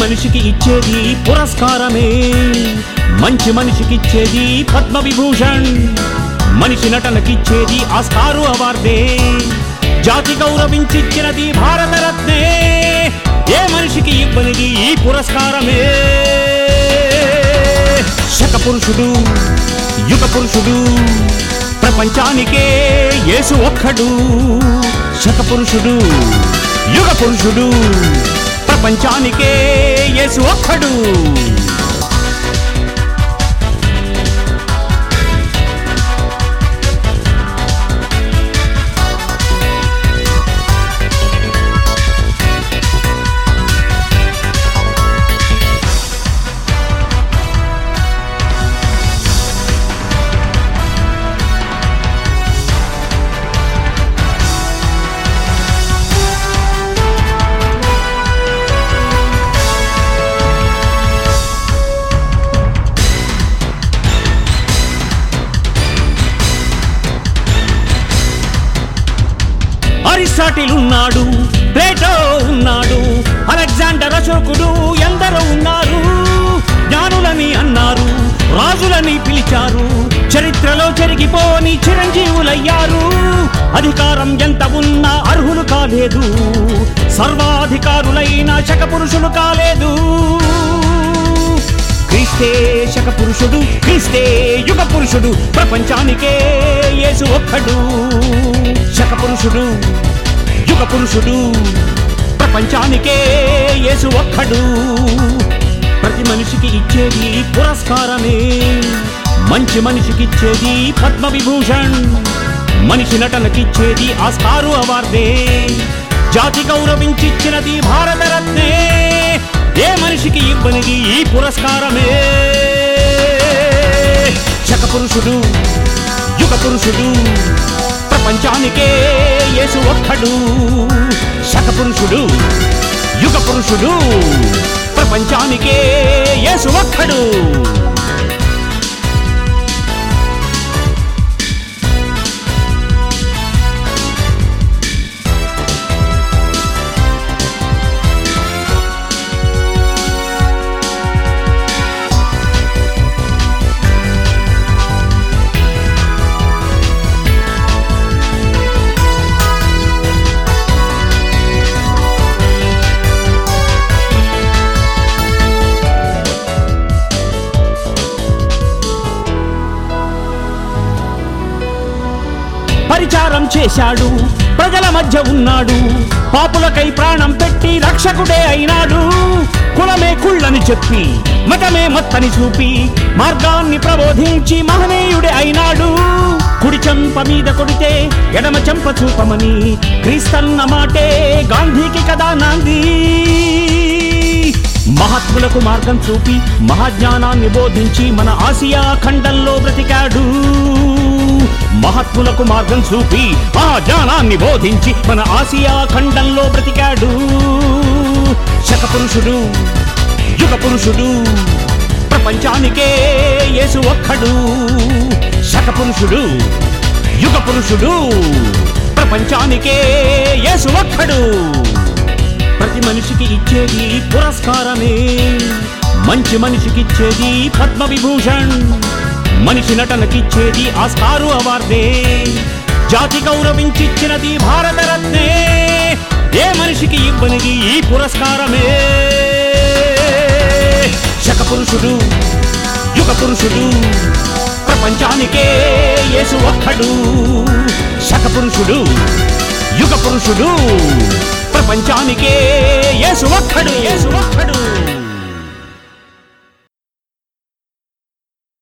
మనిషికి ఇచ్చేది పురస్కారమే. మంచి మనిషికిచ్చేది పద్మ విభూషణ్ మనిషి నటనకిచ్చేది ఆస్కారు అవార్డే. జాతి గౌరవించిచ్చినది భారతరత్నే. ఏ మనిషికి ఇవ్వనిది ఈ పురస్కారమే. శకపురుషుడు యుగ పురుషుడు ప్రపంచానికే యేసు ఒక్కడు. శక పురుషుడు యుగ పురుషుడు ప్రపంచానికే యేసు ఒక్కడు. అరిస్టాటిల్ ఉన్నాడు ప్లేటో ఉన్నాడు అలెగ్జాండర్ అశోకుడు ఎందరో ఉన్నారు. జ్ఞానులని అన్నారు రాజులని పిలిచారు చరిత్రలో చెరిగిపోని చిరంజీవులయ్యారు. అధికారం ఎంత ఉన్నా అర్హులు కాలేదు సర్వాధికారులైన శకపురుషులు కాలేదు. క్రీస్తే శకపురుషుడు క్రీస్తే యుగ పురుషుడు ప్రపంచానికే యేసు ఒక్కడు. పురుషుడు యుగ పురుషుడు ప్రపంచానికే యేసు ఒక్కడు. ప్రతి మనిషికి ఇచ్చేది పురస్కారమే మంచి మనిషికి ఇచ్చేది పద్మ విభూషణ్ మనిషి నటనకిచ్చేది ఆస్కారు అవార్డే. జాతి గౌరవించిచ్చినది భారతరత్నే ఏ మనిషికి ఇవ్వనిది ఈ పురస్కారమే. శకపురుషుడు యుగ పురుషుడు ప్రపంచానికే యేసు ఒక్కడు. శక పురుషుడు యుగ పురుషుడు ప్రపంచానికే యేసు ఒక్కడు. ప్రచారం చేశాడు. ప్రజల మధ్య ఉన్నాడు. పాపులకై ప్రాణం పెట్టి రక్షకుడే అయినాడు. కులమే కుళ్ళని చెప్పి మతమే మత్తని చూపి మార్గాన్ని ప్రబోధించి మహనీయుడే అయినాడు. కుడి చెంప మీద కొడితే ఎడమ చెంప చూపమని క్రీస్తన్న మాటే గాంధీకి కదా నాంది. మహాత్ములకు మార్గం చూపి మహాజ్ఞానాన్ని బోధించి మన ఆసియా ఖండంలో బ్రతికాడు. మహాత్ములకు మార్గం చూపి మహాజ్ఞానాన్ని బోధించి మన ఆసియా ఖండంలో బ్రతికాడు. శక పురుషుడు యుగ పురుషుడు ప్రపంచానికే యేసు ఒక్కడు. శక పురుషుడు యుగ పురుషుడు ప్రపంచానికే యేసు ఒక్కడు. ప్రతి మనిషికి ఇచ్చేది పురస్కారమే మంచి మనిషికి ఇచ్చేది పద్మ విభూషణ్ మనిషి నటనకిచ్చేది ఆస్కారు అవార్డే. జాతి గౌరవించిచ్చినది భారతరత్నే. ఏ మనిషికి ఇవ్వనిది ఈ పురస్కారమే. శకపురుషుడు యుగ పురుషుడు ప్రపంచానికే యేసు ఒక్కడు. శకపురుషుడు యుగ పురుషుడు ప్రపంచానికే యేసు ఒక్కడు యేసు ఒక్కడు.